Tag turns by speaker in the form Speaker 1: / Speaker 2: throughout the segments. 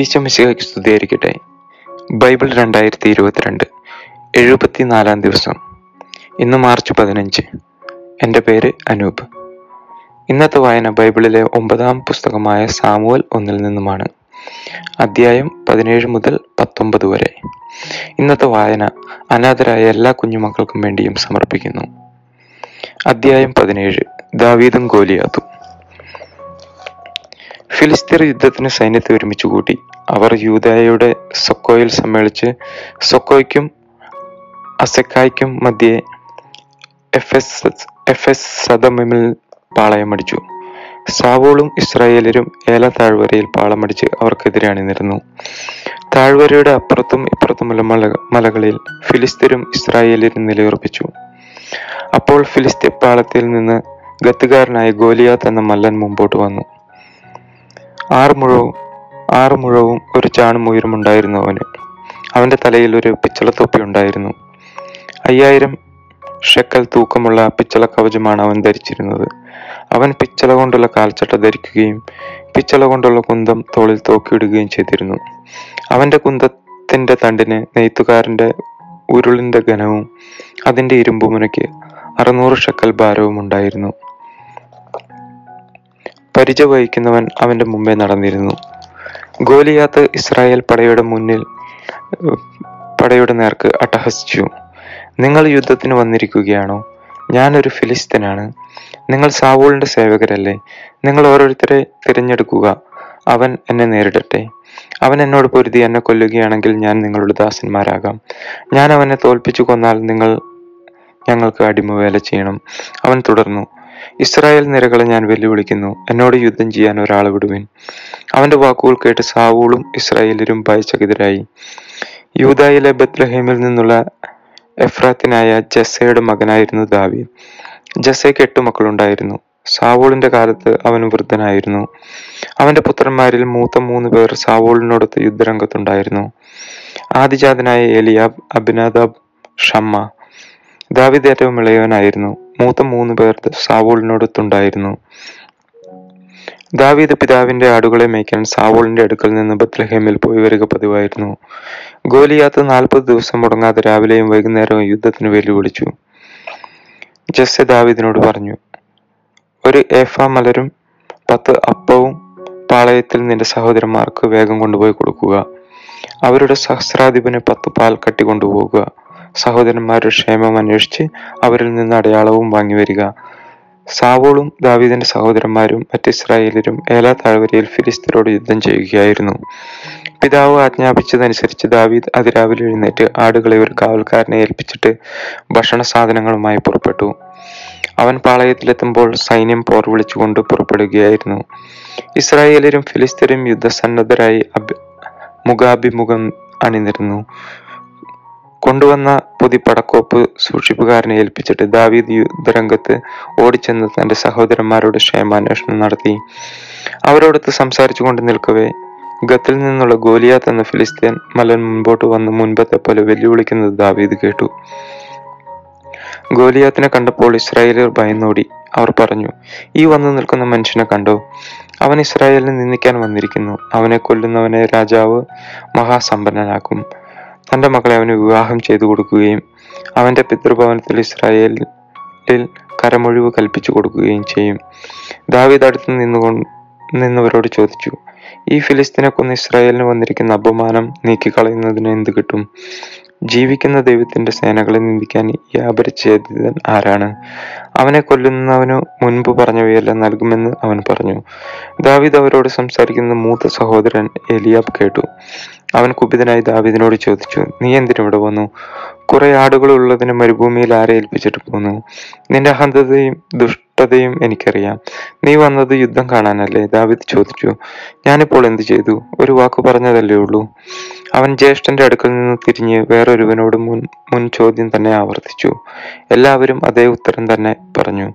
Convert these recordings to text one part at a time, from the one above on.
Speaker 1: ഈശ്വമിശിഹയ്ക്ക് സ്തുതിയായിരിക്കട്ടെ ബൈബിൾ രണ്ടായിരത്തി ഇരുപത്തിരണ്ട് എഴുപത്തിനാലാം ദിവസം ഇന്ന് മാർച്ച് പതിനഞ്ച് എൻ്റെ പേര് അനൂപ് ഇന്നത്തെ വായന ബൈബിളിലെ ഒമ്പതാം പുസ്തകമായ സാമുവൽ ഒന്നിൽ നിന്നുമാണ് അധ്യായം പതിനേഴ് മുതൽ പത്തൊമ്പത് വരെ ഇന്നത്തെ വായന അനാഥരായ എല്ലാ കുഞ്ഞുമക്കൾക്കും വേണ്ടിയും സമർപ്പിക്കുന്നു അധ്യായം പതിനേഴ് ദാവീദും ഗോലിയാത്തും ഫിലിസ്തീർ യുദ്ധത്തിന് സൈന്യത്തെ ഒരുമിച്ച് കൂട്ടി അവർ യൂതായയുടെ സൊക്കോയിൽ സമ്മേളിച്ച് സൊക്കോയ്ക്കും അസക്കായ്ക്കും മധ്യേ എഫ് എസ് എഫ് എസ് സദമിൽ പാളയമടിച്ചു സാവോളും ഇസ്രായേലരും ഏല താഴ്വരയിൽ പാളമടിച്ച് അവർക്കെതിരെ അണിനിരുന്നു താഴ്വരയുടെ അപ്പുറത്തും ഇപ്പുറത്തുമുള്ള മല മലകളിൽ ഫിലിസ്തീരും ഇസ്രായേലരും നിലയുറപ്പിച്ചു അപ്പോൾ ഫിലിസ്തീൻ പാളത്തിൽ നിന്ന് ഗത്തുകാരനായ ഗോലിയാത്ത് എന്ന മല്ലൻ മുമ്പോട്ട് വന്നു ആറുമുഴവും ആറുമുഴവും ഒരു ചാണും ഉയരമുണ്ടായിരുന്നു അവന് അവന്റെ തലയിൽ ഒരു തൊപ്പി ഉണ്ടായിരുന്നു അയ്യായിരം ഷെക്കൽ തൂക്കമുള്ള പിച്ചള കവചമാണ് അവൻ ധരിച്ചിരുന്നത് അവൻ പിച്ചള കൊണ്ടുള്ള കാൽച്ചട്ട ധരിക്കുകയും പിച്ചള കൊണ്ടുള്ള കുന്തം തോളിൽ തോക്കിയിടുകയും ചെയ്തിരുന്നു അവന്റെ കുന്തത്തിന്റെ തണ്ടിന് നെയ്ത്തുകാരന്റെ ഉരുളിന്റെ ഘനവും അതിന്റെ ഇരുമ്പുമുനയ്ക്ക് അറുന്നൂറ് ഷെക്കൽ ഭാരവും ഉണ്ടായിരുന്നു പരിചയ വഹിക്കുന്നവൻ അവൻ്റെ മുമ്പേ നടന്നിരുന്നു ഗോലിയാത്ത് ഇസ്രായേൽ പടയുടെ മുന്നിൽ പടയുടെ നേർക്ക് അട്ടഹസിച്ചു നിങ്ങൾ യുദ്ധത്തിന് വന്നിരിക്കുകയാണോ ഞാനൊരു ഫിലിസ്തീനാണ് നിങ്ങൾ സാവൂളിൻ്റെ സേവകരല്ലേ നിങ്ങൾ ഓരോരുത്തരെ തിരഞ്ഞെടുക്കുക അവൻ എന്നെ നേരിടട്ടെ അവൻ എന്നോട് പൊരുതി എന്നെ കൊല്ലുകയാണെങ്കിൽ ഞാൻ നിങ്ങളുടെ ദാസന്മാരാകാം ഞാൻ അവനെ തോൽപ്പിച്ചു കൊന്നാൽ നിങ്ങൾ ഞങ്ങൾക്ക് അടിമവേല ചെയ്യണം അവൻ തുടർന്നു ഇസ്രായേൽ നിരകളെ ഞാൻ വെല്ലുവിളിക്കുന്നു എന്നോട് യുദ്ധം ചെയ്യാൻ ഒരാളെ വിടുവിൻ അവന്റെ വാക്കുകൾ കേട്ട് സാവൂളും ഇസ്രായേലരും ഭയചകിതരായി യൂതായിലെ ബത്ലഹേമിൽ നിന്നുള്ള എഫ്രാത്തിനായ ജസ്സയുടെ മകനായിരുന്നു ദാവി ജസ്സയ്ക്ക് എട്ട് മക്കളുണ്ടായിരുന്നു സാവോളിന്റെ കാലത്ത് അവൻ വൃദ്ധനായിരുന്നു അവന്റെ പുത്രന്മാരിൽ മൂത്ത മൂന്ന് പേർ സാവോളിനോടൊത്ത് യുദ്ധരംഗത്തുണ്ടായിരുന്നു ആദിജാതനായ എലിയാബ് അബിനാദാബ് ഷമ്മ ദാവിദ് ഏറ്റവും ഇളയവനായിരുന്നു മൂത്ത മൂന്ന് പേർ സാവോളിനോടൊത്തുണ്ടായിരുന്നു ദാവീദ് പിതാവിന്റെ ആടുകളെ മേയ്ക്കാൻ സാവോളിന്റെ അടുക്കൽ നിന്ന് ബത്ലഹേമിൽ പോയി വരിക പതിവായിരുന്നു ഗോലിയാത്ത് നാൽപ്പത് ദിവസം മുടങ്ങാതെ രാവിലെയും വൈകുന്നേരവും യുദ്ധത്തിന് വെല്ലുവിളിച്ചു ജസ് ദാവീദിനോട് പറഞ്ഞു ഒരു ഏഫ മലരും പത്ത് അപ്പവും പാളയത്തിൽ നിന്റെ സഹോദരന്മാർക്ക് വേഗം കൊണ്ടുപോയി കൊടുക്കുക അവരുടെ സഹസ്രാധിപന് പത്ത് പാൽ കട്ടി കൊണ്ടുപോകുക സഹോദരന്മാരുടെ ക്ഷേമം അന്വേഷിച്ച് അവരിൽ നിന്ന് അടയാളവും വാങ്ങിവരിക സാവോളും ദാവീദിന്റെ സഹോദരന്മാരും മറ്റ് ഇസ്രായേലരും ഏലാ താഴ്വരയിൽ ഫിലിസ്തീനോട് യുദ്ധം ചെയ്യുകയായിരുന്നു പിതാവ് ആജ്ഞാപിച്ചതനുസരിച്ച് ദാവീദ് അതിരാവിലെ എഴുന്നേറ്റ് ആടുകളെ ഒരു കാവൽക്കാരനെ ഏൽപ്പിച്ചിട്ട് ഭക്ഷണ സാധനങ്ങളുമായി പുറപ്പെട്ടു അവൻ പാളയത്തിലെത്തുമ്പോൾ സൈന്യം പോർ വിളിച്ചുകൊണ്ട് പുറപ്പെടുകയായിരുന്നു ഇസ്രായേലരും ഫിലിസ്തീനും യുദ്ധസന്നദ്ധരായി അഭി മുഖാഭിമുഖം അണിനിരുന്നു കൊണ്ടുവന്ന പടക്കോപ്പ് സൂക്ഷിപ്പുകാരനെ ഏൽപ്പിച്ചിട്ട് ദാവീദ് യുദ്ധരംഗത്ത് ഓടിച്ചെന്ന് തന്റെ സഹോദരന്മാരോട് ക്ഷേമാന്വേഷണം നടത്തി അവരോടൊത്ത് സംസാരിച്ചു കൊണ്ട് നിൽക്കവേ ഗത്തിൽ നിന്നുള്ള ഗോലിയാത്ത് എന്ന ഫിലിസ്തീൻ മലൻ മുൻപോട്ട് വന്ന് മുൻപത്തെ പോലെ വെല്ലുവിളിക്കുന്നത് ദാവീദ് കേട്ടു ഗോലിയാത്തിനെ കണ്ടപ്പോൾ ഇസ്രായേലർ ഭയന്നോടി അവർ പറഞ്ഞു ഈ വന്നു നിൽക്കുന്ന മനുഷ്യനെ കണ്ടോ അവൻ ഇസ്രായേലിനെ നിന്ദിക്കാൻ വന്നിരിക്കുന്നു അവനെ കൊല്ലുന്നവനെ രാജാവ് മഹാസമ്പന്നനാക്കും തൻ്റെ മകളെ അവന് വിവാഹം ചെയ്തു കൊടുക്കുകയും അവൻ്റെ പിതൃഭവനത്തിൽ ഇസ്രായേലിൽ കരമൊഴിവ് കൽപ്പിച്ചു കൊടുക്കുകയും ചെയ്യും ദാവീദ് അടുത്ത് നിന്നുകൊണ്ട് നിന്നവരോട് ചോദിച്ചു ഈ ഫിലിസ്തീനെ കൊന്ന് ഇസ്രായേലിന് വന്നിരിക്കുന്ന അപമാനം നീക്കിക്കളയുന്നതിന് എന്ത് കിട്ടും ജീവിക്കുന്ന ദൈവത്തിന്റെ സേനകളെ നിന്ദിക്കാൻ ഈ അപരിച്ഛേദിതൻ ആരാണ് അവനെ കൊല്ലുന്നവനു മുൻപ് പറഞ്ഞവയെല്ലാം നൽകുമെന്ന് അവൻ പറഞ്ഞു ദാവിദ് അവരോട് സംസാരിക്കുന്ന മൂത്ത സഹോദരൻ എലിയാബ് കേട്ടു അവൻ കുപിതനായി ദാവിദിനോട് ചോദിച്ചു നീ എന്തിനിവിടെ വന്നു കുറെ ആടുകൾ ഉള്ളതിന് മരുഭൂമിയിൽ ആരെ ഏൽപ്പിച്ചിട്ട് പോന്നു നിന്റെ അഹന്തതയും ദുഷ്ടതയും എനിക്കറിയാം നീ വന്നത് യുദ്ധം കാണാനല്ലേ ദാവിദ് ചോദിച്ചു ഞാനിപ്പോൾ എന്ത് ചെയ്തു ഒരു വാക്ക് പറഞ്ഞതല്ലേ ഉള്ളൂ അവൻ ജ്യേഷ്ഠന്റെ അടുക്കൽ നിന്ന് തിരിഞ്ഞ് വേറൊരുവനോട് മുൻ മുൻ ചോദ്യം തന്നെ ആവർത്തിച്ചു എല്ലാവരും അതേ ഉത്തരം തന്നെ പറഞ്ഞു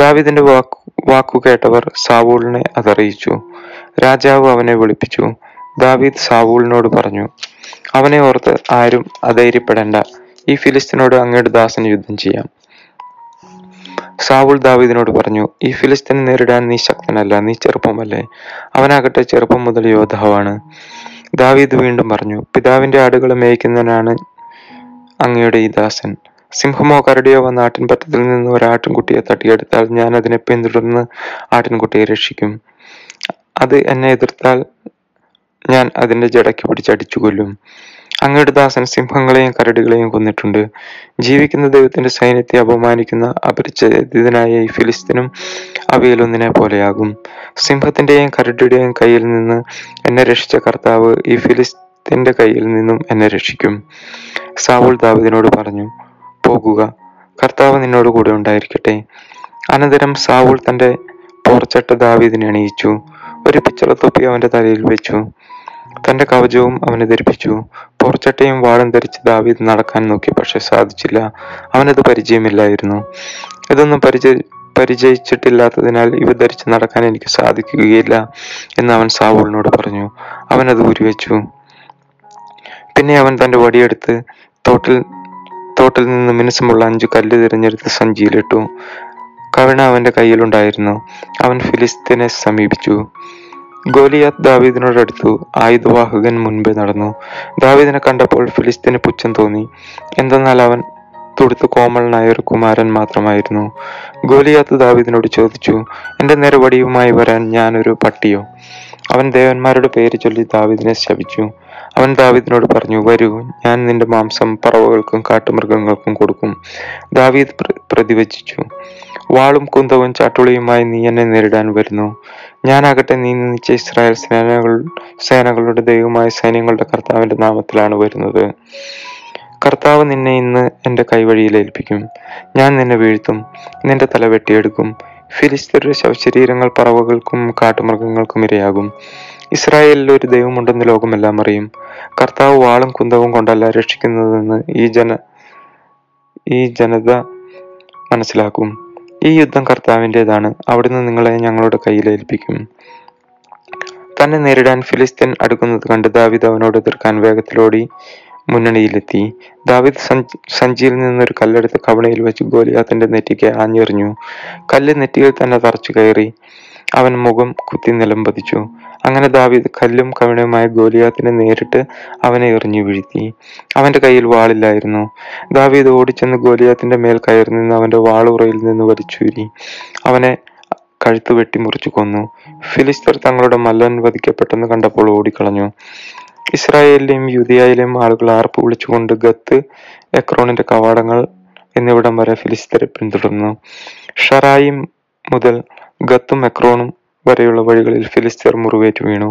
Speaker 1: ദാവിദിന്റെ വാക്കു വാക്കു കേട്ടവർ സാവൂളിനെ അതറിയിച്ചു രാജാവ് അവനെ വിളിപ്പിച്ചു ദാവീദ് സാവൂളിനോട് പറഞ്ഞു അവനെ ഓർത്ത് ആരും അധൈര്യപ്പെടേണ്ട ഈ ഫിലിസ്തീനോട് അങ്ങയുടെ ദാസന് യുദ്ധം ചെയ്യാം സാവുൾ ദാവീദിനോട് പറഞ്ഞു ഈ ഫിലിസ്തീനെ നേരിടാൻ നീ ശക്തനല്ല നീ ചെറുപ്പമല്ലേ അവനാകട്ടെ ചെറുപ്പം മുതൽ യോദ്ധാവാണ് ദാവീദ് വീണ്ടും പറഞ്ഞു പിതാവിന്റെ ആടുകളെ മേയ്ക്കുന്നവനാണ് അങ്ങയുടെ ഈ ദാസൻ സിംഹമോ കരടിയോ വന്ന ആട്ടിൻപറ്റത്തിൽ നിന്ന് ഒരു ആട്ടിൻകുട്ടിയെ തട്ടിയെടുത്താൽ ഞാൻ അതിനെ പിന്തുടർന്ന് ആട്ടിൻകുട്ടിയെ രക്ഷിക്കും അത് എന്നെ എതിർത്താൽ ഞാൻ അതിന്റെ ജടയ്ക്ക് പിടിച്ചടിച്ചു കൊല്ലും അങ്ങയുടെ ദാസൻ സിംഹങ്ങളെയും കരടുകളെയും കൊന്നിട്ടുണ്ട് ജീവിക്കുന്ന ദൈവത്തിന്റെ സൈന്യത്തെ അപമാനിക്കുന്ന അപരിചിതനായ ഈ ഫിലിസ്തീനും അവയിലൊന്നിനെ പോലെയാകും സിംഹത്തിന്റെയും കരടിയുടെയും കയ്യിൽ നിന്ന് എന്നെ രക്ഷിച്ച കർത്താവ് ഈ ഫിലിസ്തീന്റെ കയ്യിൽ നിന്നും എന്നെ രക്ഷിക്കും സാവുൾ ദാവിദിനോട് പറഞ്ഞു പോകുക കർത്താവ് നിന്നോട് കൂടെ ഉണ്ടായിരിക്കട്ടെ അനന്തരം സാവുൾ തന്റെ പോർച്ചട്ട ദാവീദിനെ അണിയിച്ചു ഒരു പിച്ചളത്തൊപ്പി അവന്റെ തലയിൽ വെച്ചു തന്റെ കവചവും അവനെ ധരിപ്പിച്ചു പോർച്ചട്ടയും വാളും ധരിച്ച് ദാവീദ് നടക്കാൻ നോക്കി പക്ഷെ സാധിച്ചില്ല അവനത് പരിചയമില്ലായിരുന്നു ഇതൊന്നും പരിചയ പരിചയിച്ചിട്ടില്ലാത്തതിനാൽ ഇവ ധരിച്ച് നടക്കാൻ എനിക്ക് സാധിക്കുകയില്ല എന്ന് അവൻ സാവൂളിനോട് പറഞ്ഞു അവനത് ഉരുവെച്ചു പിന്നെ അവൻ തൻ്റെ വടിയെടുത്ത് തോട്ടിൽ തോട്ടിൽ നിന്ന് മിനുസമുള്ള അഞ്ചു കല്ല് തിരഞ്ഞെടുത്ത് സഞ്ചിയിലിട്ടു കവിണ അവൻ്റെ കയ്യിലുണ്ടായിരുന്നു അവൻ ഫിലിസ്തീനെ സമീപിച്ചു ഗോലിയാത്ത് ദാവീദിനോടടുത്തു ആയുധവാഹകൻ മുൻപേ നടന്നു ദാവീദിനെ കണ്ടപ്പോൾ ഫിലിസ്തീന് പുച്ഛം തോന്നി എന്തെന്നാൽ അവൻ തുടുത്ത് കോമളനായ ഒരു കുമാരൻ മാത്രമായിരുന്നു ഗോലിയാത്ത് ദാവീദിനോട് ചോദിച്ചു എൻ്റെ നേർവടിയുമായി വരാൻ ഞാനൊരു പട്ടിയോ അവൻ ദേവന്മാരുടെ പേര് ചൊല്ലി ദാവീദിനെ ശപിച്ചു അവൻ ദാവീദിനോട് പറഞ്ഞു വരൂ ഞാൻ നിന്റെ മാംസം പറവകൾക്കും കാട്ടുമൃഗങ്ങൾക്കും കൊടുക്കും ദാവീദ് പ്രതിവചിച്ചു വാളും കുന്തവും ചാട്ടുളിയുമായി നീ എന്നെ നേരിടാൻ വരുന്നു ഞാനാകട്ടെ നീ നിശ്ചയ ഇസ്രായേൽ സേനകൾ സേനകളുടെ ദൈവമായ സൈന്യങ്ങളുടെ കർത്താവിന്റെ നാമത്തിലാണ് വരുന്നത് കർത്താവ് നിന്നെ ഇന്ന് എൻ്റെ കൈവഴിയിൽ ഏൽപ്പിക്കും ഞാൻ നിന്നെ വീഴ്ത്തും നിന്റെ തല വെട്ടിയെടുക്കും ഫിലിസ്തീരുടെ ശവശരീരങ്ങൾ പറവകൾക്കും കാട്ടുമൃഗങ്ങൾക്കും ഇരയാകും ഇസ്രായേലിൽ ഒരു ദൈവമുണ്ടെന്ന് ലോകമെല്ലാം അറിയും കർത്താവ് വാളും കുന്തവും കൊണ്ടല്ല രക്ഷിക്കുന്നതെന്ന് ഈ ജന ഈ ജനത മനസ്സിലാക്കും ഈ യുദ്ധം കർത്താവിൻ്റെതാണ് അവിടുന്ന് നിങ്ങളെ ഞങ്ങളുടെ കയ്യിൽ ഏൽപ്പിക്കും തന്നെ നേരിടാൻ ഫിലിസ്തീൻ അടുക്കുന്നത് കണ്ട് ദാവിദ് അവനോട് എതിർക്കാൻ വേഗത്തിലോടി മുന്നണിയിലെത്തി ദാവിദ് സഞ്ചിയിൽ നിന്നൊരു കല്ലെടുത്ത് കവണയിൽ വെച്ച് ഗോലിയാത്തിന്റെ നെറ്റിക്ക് ആഞ്ഞെറിഞ്ഞു കല്ല് നെറ്റിയിൽ തന്നെ തറച്ചു കയറി അവൻ മുഖം കുത്തി നിലം പതിച്ചു അങ്ങനെ ദാവീദ് കല്ലും കവിണയുമായ ഗോലിയാത്തിനെ നേരിട്ട് അവനെ എറിഞ്ഞു വീഴ്ത്തി അവന്റെ കയ്യിൽ വാളില്ലായിരുന്നു ദാവീദ് ഓടിച്ചെന്ന് ഗോലിയാത്തിന്റെ മേൽ കയറി നിന്ന് അവന്റെ വാളുറയിൽ നിന്ന് വലിച്ചൂരി അവനെ കഴുത്തു മുറിച്ചു കൊന്നു ഫിലിസ്തർ തങ്ങളുടെ മല്ലൻ വധിക്കപ്പെട്ടെന്ന് കണ്ടപ്പോൾ ഓടിക്കളഞ്ഞു ഇസ്രായേലിലെയും യുദിയായിലെയും ആളുകൾ ആർപ്പ് വിളിച്ചുകൊണ്ട് ഗത്ത് എക്രോണിന്റെ കവാടങ്ങൾ എന്നിവിടം വരെ ഫിലിസ്തരെ പിന്തുടർന്നു ഷറായിം മുതൽ ഖത്തും എക്രോണും വരെയുള്ള വഴികളിൽ ഫിലിസ്തീർ മുറിവേറ്റ് വീണു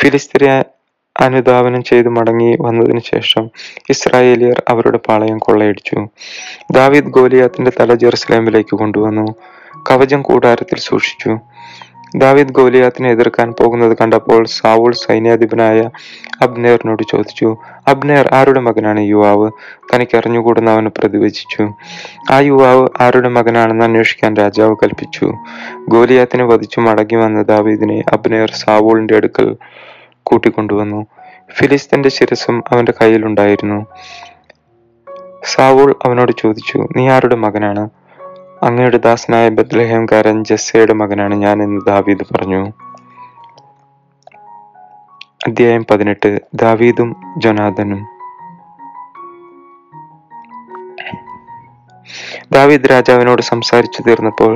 Speaker 1: ഫിലിസ്തീനെ അനുധാവനം ചെയ്ത് മടങ്ങി വന്നതിന് ശേഷം ഇസ്രായേലിയർ അവരുടെ പാളയം കൊള്ളയടിച്ചു ദാവീദ് ഗോലിയാത്തിന്റെ തല ജെറുസലേമിലേക്ക് കൊണ്ടുവന്നു കവചം കൂടാരത്തിൽ സൂക്ഷിച്ചു ദാവീദ് ഗോലിയാത്തിനെ എതിർക്കാൻ പോകുന്നത് കണ്ടപ്പോൾ സാവുൾ സൈന്യാധിപനായ അബ്നേറിനോട് ചോദിച്ചു അബ്നേർ ആരുടെ മകനാണ് യുവാവ് തനിക്ക് അറിഞ്ഞുകൂടുന്ന അവന് പ്രതിവചിച്ചു ആ യുവാവ് ആരുടെ മകനാണെന്ന് അന്വേഷിക്കാൻ രാജാവ് കൽപ്പിച്ചു ഗോലിയാത്തിനെ വധിച്ചു മടങ്ങി വന്ന ദാവീദിനെ അബ്നേർ സാവുളിന്റെ അടുക്കൽ കൂട്ടിക്കൊണ്ടുവന്നു ഫിലിസ്തന്റെ ശിരസും അവന്റെ കയ്യിലുണ്ടായിരുന്നു സാവുൾ അവനോട് ചോദിച്ചു നീ ആരുടെ മകനാണ് അങ്ങയുടെ ദാസനായ ബദ്ലഹേംകാരൻ ജസ്സയുടെ മകനാണ് ഞാൻ എന്ന് ദാവീദ് പറഞ്ഞു അധ്യായം പതിനെട്ട് ദാവീദും ജൊനാഥനും ദാവീദ് രാജാവിനോട് സംസാരിച്ചു തീർന്നപ്പോൾ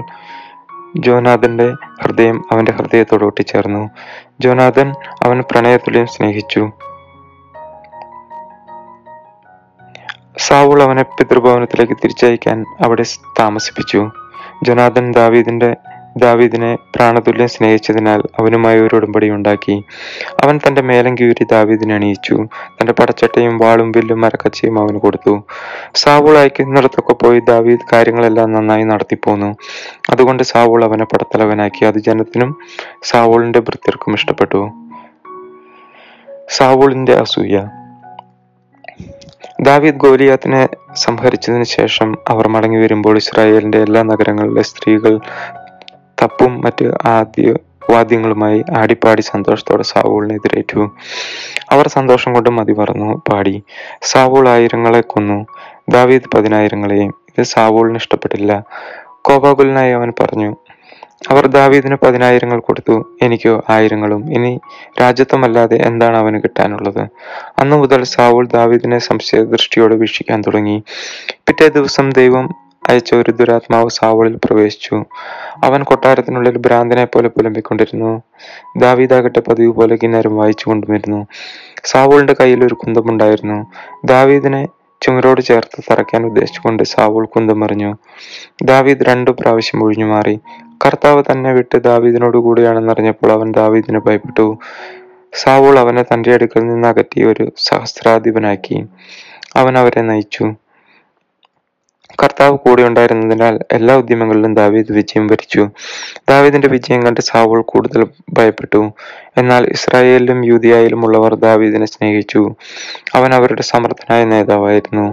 Speaker 1: ജോനാഥന്റെ ഹൃദയം അവന്റെ ഹൃദയത്തോട് ഒട്ടിച്ചേർന്നു ജോനാഥൻ അവൻ പ്രണയത്തിലും സ്നേഹിച്ചു സാവുൾ അവനെ പിതൃഭവനത്തിലേക്ക് തിരിച്ചയക്കാൻ അവിടെ താമസിപ്പിച്ചു ജനാദൻ ദാവീദിന്റെ ദാവീദിനെ പ്രാണതുല്യം സ്നേഹിച്ചതിനാൽ അവനുമായി ഒരു ഉടമ്പടി ഉണ്ടാക്കി അവൻ തന്റെ മേലങ്കി ദാവീദിനെ അണിയിച്ചു തന്റെ പടച്ചട്ടയും വാളും വില്ലും മരക്കച്ചയും അവന് കൊടുത്തു സാവുൾ അയക്കുന്നിടത്തൊക്കെ പോയി ദാവീദ് കാര്യങ്ങളെല്ലാം നന്നായി നടത്തിപ്പോന്നു അതുകൊണ്ട് സാവുൾ അവനെ പടത്തലവനാക്കി അത് ജനത്തിനും സാവുളിന്റെ ഭൃത്യർക്കും ഇഷ്ടപ്പെട്ടു സാവുളിന്റെ അസൂയ ദാവീദ് ഗോലിയാത്തിനെ സംഹരിച്ചതിനു ശേഷം അവർ മടങ്ങി വരുമ്പോൾ ഇസ്രായേലിന്റെ എല്ലാ നഗരങ്ങളിലെ സ്ത്രീകൾ തപ്പും മറ്റ് ആദ്യ വാദ്യങ്ങളുമായി ആടിപ്പാടി സന്തോഷത്തോടെ സാവൂളിനെതിരേറ്റു അവർ സന്തോഷം കൊണ്ട് മതി പറന്നു പാടി സാവൂൾ ആയിരങ്ങളെ കൊന്നു ദാവീദ് പതിനായിരങ്ങളെയും ഇത് സാവൂളിന് ഇഷ്ടപ്പെട്ടില്ല കോപാകുലനായി അവൻ പറഞ്ഞു അവർ ദാവീദിന് പതിനായിരങ്ങൾ കൊടുത്തു എനിക്കോ ആയിരങ്ങളും ഇനി രാജ്യത്വമല്ലാതെ എന്താണ് അവന് കിട്ടാനുള്ളത് അന്നു മുതൽ സാവുൾ ദാവീദിനെ ദൃഷ്ടിയോടെ വീക്ഷിക്കാൻ തുടങ്ങി പിറ്റേ ദിവസം ദൈവം അയച്ച ഒരു ദുരാത്മാവ് സാവളിൽ പ്രവേശിച്ചു അവൻ കൊട്ടാരത്തിനുള്ളിൽ ഭ്രാന്തനെ പോലെ പുലമ്പിക്കൊണ്ടിരുന്നു ദാവീദാകട്ടെ പതിവ് പോലെ കിന്നരം വായിച്ചു കൊണ്ടുവരുന്നു സാവോളിന്റെ കയ്യിൽ ഒരു കുന്തമുണ്ടായിരുന്നു ദാവീദിനെ ചുമരോട് ചേർത്ത് തറയ്ക്കാൻ ഉദ്ദേശിച്ചുകൊണ്ട് സാവൂൾ കുന്തമറിഞ്ഞു ദാവീദ് രണ്ടു പ്രാവശ്യം ഒഴിഞ്ഞു മാറി കർത്താവ് തന്നെ വിട്ട് ദാവീദിനോട് കൂടിയാണെന്നറിഞ്ഞപ്പോൾ അവൻ ദാവീദിനെ ഭയപ്പെട്ടു സാവുൾ അവനെ തൻ്റെ അടുക്കൽ നിന്ന് അകറ്റി ഒരു സഹസ്രാധിപനാക്കി അവൻ അവരെ നയിച്ചു കർത്താവ് കൂടെ ഉണ്ടായിരുന്നതിനാൽ എല്ലാ ഉദ്യമങ്ങളിലും ദാവീദ് വിജയം വരിച്ചു ദാവീദിന്റെ വിജയം കണ്ട് സാവുൾ കൂടുതൽ ഭയപ്പെട്ടു എന്നാൽ ഇസ്രായേലിലും ഉള്ളവർ ദാവീദിനെ സ്നേഹിച്ചു അവൻ അവരുടെ സമർത്ഥനായ നേതാവായിരുന്നു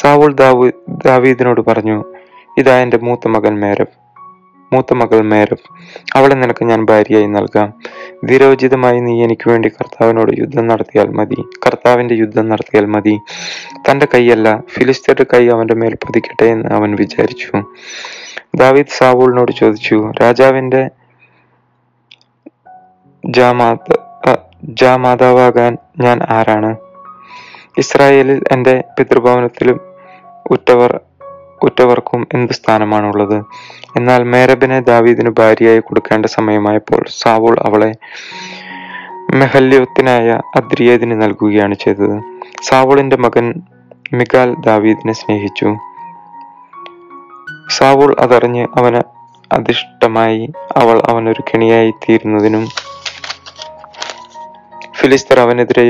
Speaker 1: സാവുൾ ദാവൂ ദാവീദിനോട് പറഞ്ഞു ഇതാ എൻ്റെ മൂത്ത മകൻ മേരബ് മൂത്ത മകൾ മേരബ് അവളെ നിനക്ക് ഞാൻ ഭാര്യയായി നൽകാം വിരോചിതമായി നീ എനിക്ക് വേണ്ടി കർത്താവിനോട് യുദ്ധം നടത്തിയാൽ മതി കർത്താവിന്റെ യുദ്ധം നടത്തിയാൽ മതി തന്റെ കൈയല്ല ഫിലിസ്തീന്റെ കൈ അവന്റെ മേൽ പതിക്കട്ടെ എന്ന് അവൻ വിചാരിച്ചു ദാവീദ് സാവൂളിനോട് ചോദിച്ചു രാജാവിന്റെ ജാമാതാവാകാൻ ഞാൻ ആരാണ് ഇസ്രായേലിൽ എൻ്റെ പിതൃഭവനത്തിലും ഉറ്റവർ ഉറ്റവർക്കും എന്ത് സ്ഥാനമാണുള്ളത് എന്നാൽ മേരബിനെ ദാവീദിന് ഭാര്യയായി കൊടുക്കേണ്ട സമയമായപ്പോൾ സാവൂൾ അവളെ മെഹല്യത്തിനായ അദ്രിയേദിന് നൽകുകയാണ് ചെയ്തത് സാവൂളിന്റെ മകൻ മികാൽ ദാവീദിനെ സ്നേഹിച്ചു സാവൂൾ അതറിഞ്ഞ് അവന് അധിഷ്ഠമായി അവൾ അവനൊരു കെണിയായി തീരുന്നതിനും ഫിലിസ്തർ അവനെതിരെ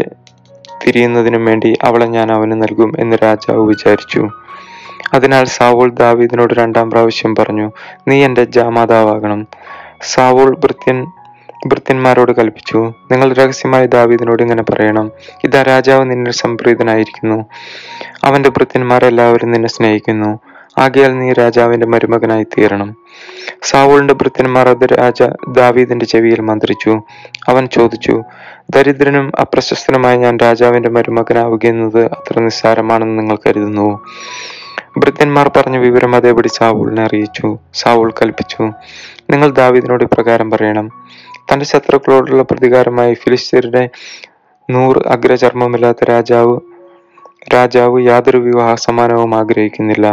Speaker 1: തിരിയുന്നതിനും വേണ്ടി അവളെ ഞാൻ അവന് നൽകും എന്ന് രാജാവ് വിചാരിച്ചു അതിനാൽ സാവൂൾ ദാവീദിനോട് രണ്ടാം പ്രാവശ്യം പറഞ്ഞു നീ എൻ്റെ ജാമാതാവാകണം സാവൂൾ ഭൃത്യൻ ഭൃത്യന്മാരോട് കൽപ്പിച്ചു നിങ്ങൾ രഹസ്യമായി ദാവീദിനോട് ഇങ്ങനെ പറയണം ഇതാ രാജാവ് നിന്നെ സംപ്രീതനായിരിക്കുന്നു അവന്റെ ഭൃത്യന്മാരെല്ലാവരും നിന്നെ സ്നേഹിക്കുന്നു ആകയാൽ നീ രാജാവിന്റെ മരുമകനായി തീരണം സാവൂളിന്റെ ഭൃത്യന്മാർ അത് രാജ ദാവീദിന്റെ ചെവിയിൽ മന്ത്രിച്ചു അവൻ ചോദിച്ചു ദരിദ്രനും അപ്രശസ്തനുമായി ഞാൻ രാജാവിന്റെ മരുമകനാവുകയെന്നത് അത്ര നിസ്സാരമാണെന്ന് നിങ്ങൾ കരുതുന്നു ഭൃത്യന്മാർ പറഞ്ഞ വിവരം അതേപടി സാവൂളിനെ അറിയിച്ചു സാവൂൾ കൽപ്പിച്ചു നിങ്ങൾ ദാവീദിനോട് ഇപ്രകാരം പറയണം തന്റെ ശത്രുക്കളോടുള്ള പ്രതികാരമായി ഫിലിസ്തീരുടെ നൂറ് അഗ്രചർമ്മമില്ലാത്ത രാജാവ് രാജാവ് യാതൊരു വിവാഹ സമാനവും ആഗ്രഹിക്കുന്നില്ല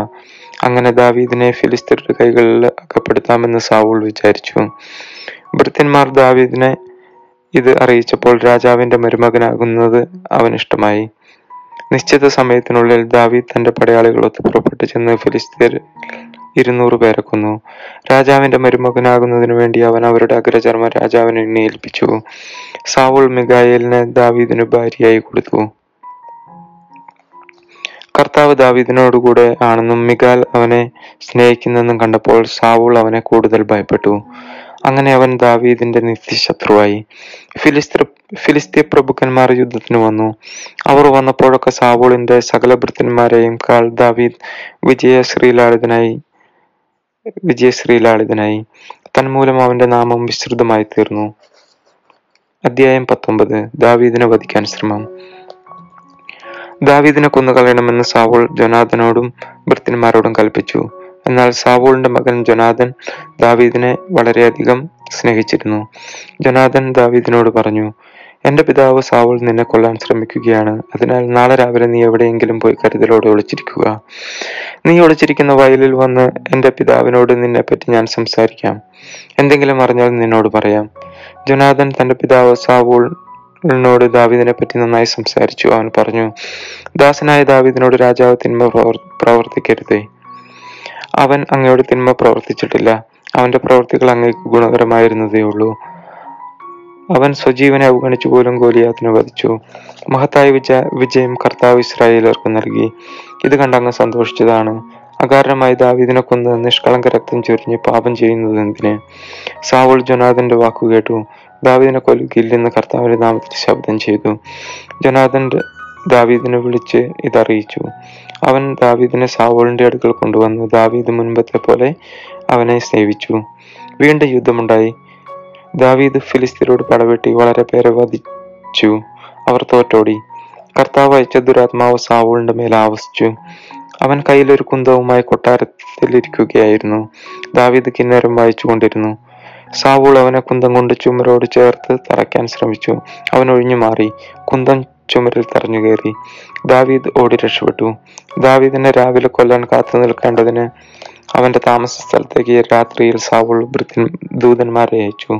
Speaker 1: അങ്ങനെ ദാവീദിനെ ഫിലിസ്തീരുടെ കൈകളിൽ അകപ്പെടുത്താമെന്ന് സാവൂൾ വിചാരിച്ചു ഭൃത്യന്മാർ ദാവീദിനെ ഇത് അറിയിച്ചപ്പോൾ രാജാവിന്റെ മരുമകനാകുന്നത് അവനിഷ്ടമായി നിശ്ചിത സമയത്തിനുള്ളിൽ ദാവീദ് തന്റെ പടയാളികളൊത്ത് പുറപ്പെട്ടു ചെന്ന് ഫിലിസ്തീർ ഇരുന്നൂറ് പേരെ കൊന്നു രാജാവിന്റെ മരുമകനാകുന്നതിനു വേണ്ടി അവൻ അവരുടെ അഗ്രചർമ്മ രാജാവിനെ ഏൽപ്പിച്ചു സാവുൾ മിഗായലിനെ ദാവീദിന് ഭാര്യയായി കൊടുത്തു കർത്താവ് ദാവീദിനോടുകൂടെ ആണെന്നും മിഗാൽ അവനെ സ്നേഹിക്കുന്നെന്നും കണ്ടപ്പോൾ സാവുൾ അവനെ കൂടുതൽ ഭയപ്പെട്ടു അങ്ങനെ അവൻ ദാവീദിന്റെ നിത്യശത്രുവായി ഫിലിസ്തീർ ഫിലിസ്തീ പ്രഭുക്കന്മാർ യുദ്ധത്തിന് വന്നു അവർ വന്നപ്പോഴൊക്കെ സാബോളിന്റെ സകല ഭൃത്തന്മാരെയും കാൾ ദാവീദ് വിജയശ്രീലാളിതനായി വിജയശ്രീലാളിതനായി തന്മൂലം അവന്റെ നാമം വിസ്തൃതമായി തീർന്നു അധ്യായം പത്തൊമ്പത് ദാവീദിനെ വധിക്കാൻ ശ്രമം ദാവീദിനെ കൊന്നുകളയണമെന്ന് സാവോൾ ജൊനാഥനോടും ഭൃത്യന്മാരോടും കൽപ്പിച്ചു എന്നാൽ സാവൂളിന്റെ മകൻ ജൊനാഥൻ ദാവീദിനെ വളരെയധികം സ്നേഹിച്ചിരുന്നു ജൊനാഥൻ ദാവീദിനോട് പറഞ്ഞു എൻ്റെ പിതാവ് സാവുൾ നിന്നെ കൊല്ലാൻ ശ്രമിക്കുകയാണ് അതിനാൽ നാളെ രാവിലെ നീ എവിടെയെങ്കിലും പോയി കരുതലോടെ ഒളിച്ചിരിക്കുക നീ ഒളിച്ചിരിക്കുന്ന വയലിൽ വന്ന് എൻ്റെ പിതാവിനോട് നിന്നെപ്പറ്റി ഞാൻ സംസാരിക്കാം എന്തെങ്കിലും അറിഞ്ഞാൽ നിന്നോട് പറയാം ജൊനാഥൻ തന്റെ പിതാവ് സാവൂൾ ോട് ദാവിദിനെ പറ്റി നന്നായി സംസാരിച്ചു അവൻ പറഞ്ഞു ദാസനായ ദാവിദിനോട് രാജാവ് തിന്മ പ്രവർത്തിക്കരുതേ അവൻ അങ്ങയുടെ തിന്മ പ്രവർത്തിച്ചിട്ടില്ല അവന്റെ പ്രവർത്തികൾ അങ്ങേക്ക് ഗുണകരമായിരുന്നതേ ഉള്ളൂ അവൻ സ്വജീവനെ അവഗണിച്ചു പോലും ഗോലിയാത്തിനെ വധിച്ചു മഹത്തായ വിജ വിജയം കർത്താവ് ഇസ്രായേലർക്ക് നൽകി ഇത് കണ്ട് അങ്ങ് സന്തോഷിച്ചതാണ് അകാരണമായി ദാവീദിനെ കൊന്ന് നിഷ്കളങ്ക രക്തം ചൊരിഞ്ഞ് പാപം ചെയ്യുന്നത് എന്തിന് സാവുൾ ജൊനാഥന്റെ വാക്കു കേട്ടു ദാവീദിനെ കൊല്ലുകയില്ലെന്ന് കർത്താവിന്റെ നാമത്തിൽ ശബ്ദം ചെയ്തു ജൊനാഥന്റെ ദാവീദിനെ വിളിച്ച് ഇതറിയിച്ചു അവൻ ദാവീദിനെ സാവോളിന്റെ അടുക്കൽ കൊണ്ടുവന്നു ദാവീദ് മുൻപത്തെ പോലെ അവനെ സേവിച്ചു വീണ്ടും യുദ്ധമുണ്ടായി ദാവീദ് ഫിലിസ്തീനോട് പടവെട്ടി വളരെ പേരെ വധിച്ചു അവർ തോറ്റോടി കർത്താവ് അയച്ച ദുരാത്മാവ് സാവോളിന്റെ മേൽ ആവസിച്ചു അവൻ കയ്യിലൊരു കുന്തവുമായി കൊട്ടാരത്തിലിരിക്കുകയായിരുന്നു ദാവീദ് കിന്നരം വായിച്ചു കൊണ്ടിരുന്നു സാവൂൾ അവനെ കുന്തം കൊണ്ട് ചുമരോട് ചേർത്ത് തറയ്ക്കാൻ ശ്രമിച്ചു അവൻ ഒഴിഞ്ഞു മാറി കുന്തം ചുമരിൽ തറഞ്ഞു കയറി ദാവീദ് ഓടി രക്ഷപ്പെട്ടു ദാവീദിനെ രാവിലെ കൊല്ലാൻ കാത്തു നിൽക്കേണ്ടതിന് അവന്റെ താമസ സ്ഥലത്തേക്ക് രാത്രിയിൽ സാവുൾ ദൂതന്മാരെ അയച്ചു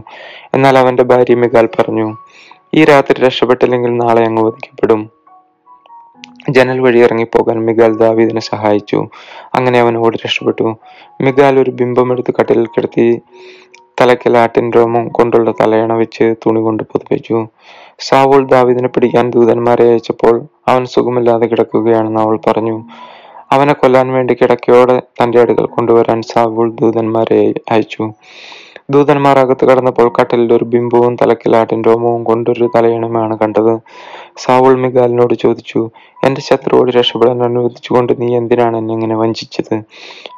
Speaker 1: എന്നാൽ അവന്റെ ഭാര്യ മികാൽ പറഞ്ഞു ഈ രാത്രി രക്ഷപ്പെട്ടില്ലെങ്കിൽ നാളെ അങ്ങ് വധിക്കപ്പെടും ജനൽ വഴി ഇറങ്ങിപ്പോകാൻ മിഗാൽ ദാവീദിനെ സഹായിച്ചു അങ്ങനെ അവൻ ഓടി രക്ഷപ്പെട്ടു മിഗാൽ ഒരു ബിംബമെടുത്ത് കട്ടിലിൽ കിടത്തി തലയ്ക്കൽ ആട്ടിൻ രോമം കൊണ്ടുള്ള തലയണ വെച്ച് തുണി കൊണ്ട് പുതപ്പിച്ചു സാവോൾ ദാവീദിനെ പിടിക്കാൻ ദൂതന്മാരെ അയച്ചപ്പോൾ അവൻ സുഖമില്ലാതെ കിടക്കുകയാണെന്ന് അവൾ പറഞ്ഞു അവനെ കൊല്ലാൻ വേണ്ടി കിടക്കയോടെ തന്റെ അടുക്കൽ കൊണ്ടുവരാൻ സാവൂൾ ദൂതന്മാരെ അയച്ചു ദൂതന്മാർ അകത്ത് കടന്നപ്പോൾ കട്ടലിൽ ഒരു ബിംബവും തലക്കിലാട്ടിൻ രോമവും കൊണ്ടൊരു തലയിണമാണ് കണ്ടത് സാവുൾ മിഗാലിനോട് ചോദിച്ചു എന്റെ ശത്രുവോട് രക്ഷപ്പെടാൻ അനുവദിച്ചുകൊണ്ട് നീ എന്തിനാണ് എന്നെ ഇങ്ങനെ വഞ്ചിച്ചത്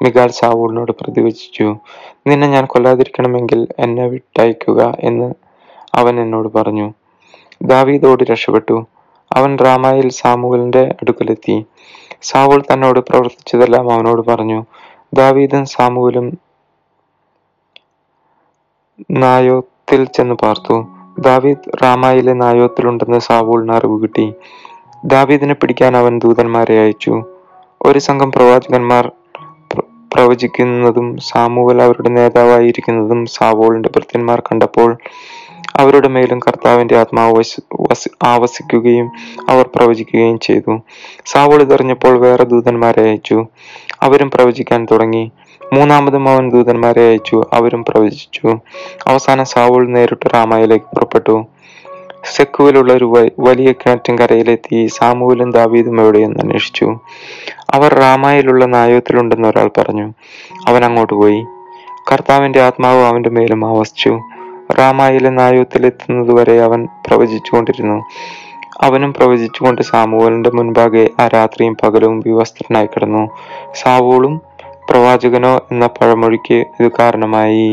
Speaker 1: മിഗാൽ സാവുളിനോട് പ്രതിവചിച്ചു നിന്നെ ഞാൻ കൊല്ലാതിരിക്കണമെങ്കിൽ എന്നെ വിട്ടയക്കുക എന്ന് അവൻ എന്നോട് പറഞ്ഞു ദാവീദ് ഓടി രക്ഷപ്പെട്ടു അവൻ റാമായിൽ സാമുവലിന്റെ അടുക്കലെത്തി സാവുൽ തന്നോട് പ്രവർത്തിച്ചതെല്ലാം അവനോട് പറഞ്ഞു ദാവീദും സാമുവലും നായോത്തിൽ ചെന്ന് പാർത്തു ദാവീദ് റാമായിലെ ഉണ്ടെന്ന് സാവുളിന് അറിവ് കിട്ടി ദാവീദിനെ പിടിക്കാൻ അവൻ ദൂതന്മാരെ അയച്ചു ഒരു സംഘം പ്രവാചകന്മാർ പ്രവചിക്കുന്നതും സാമുവൽ അവരുടെ നേതാവായിരിക്കുന്നതും സാവോളിന്റെ ഭൃത്യന്മാർ കണ്ടപ്പോൾ അവരുടെ മേലും കർത്താവിന്റെ ആത്മാവ് ആവസിക്കുകയും അവർ പ്രവചിക്കുകയും ചെയ്തു സാവോൾ ഇതറിഞ്ഞപ്പോൾ വേറെ ദൂതന്മാരെ അയച്ചു അവരും പ്രവചിക്കാൻ തുടങ്ങി മൂന്നാമതും അവൻ ദൂതന്മാരെ അയച്ചു അവരും പ്രവചിച്ചു അവസാനം സാവോൾ നേരിട്ട് റാമായിലേക്ക് പുറപ്പെട്ടു സെക്കുവിലുള്ള ഒരു വലിയ കരയിലെത്തി സാമുവിലും ദാവീദും എവിടെയെന്ന് അന്വേഷിച്ചു അവർ റാമായിലുള്ള നായോത്തിലുണ്ടെന്ന് ഒരാൾ പറഞ്ഞു അവൻ അങ്ങോട്ട് പോയി കർത്താവിന്റെ ആത്മാവ് അവന്റെ മേലും ആവസിച്ചു റാമായിലെ വരെ അവൻ പ്രവചിച്ചുകൊണ്ടിരുന്നു അവനും പ്രവചിച്ചുകൊണ്ട് സാമുവലിന്റെ മുൻപാകെ ആ രാത്രിയും പകലും വിവസ്ത്രനായി കിടന്നു സാവൂളും പ്രവാചകനോ എന്ന പഴമൊഴിക്ക് ഇത് കാരണമായി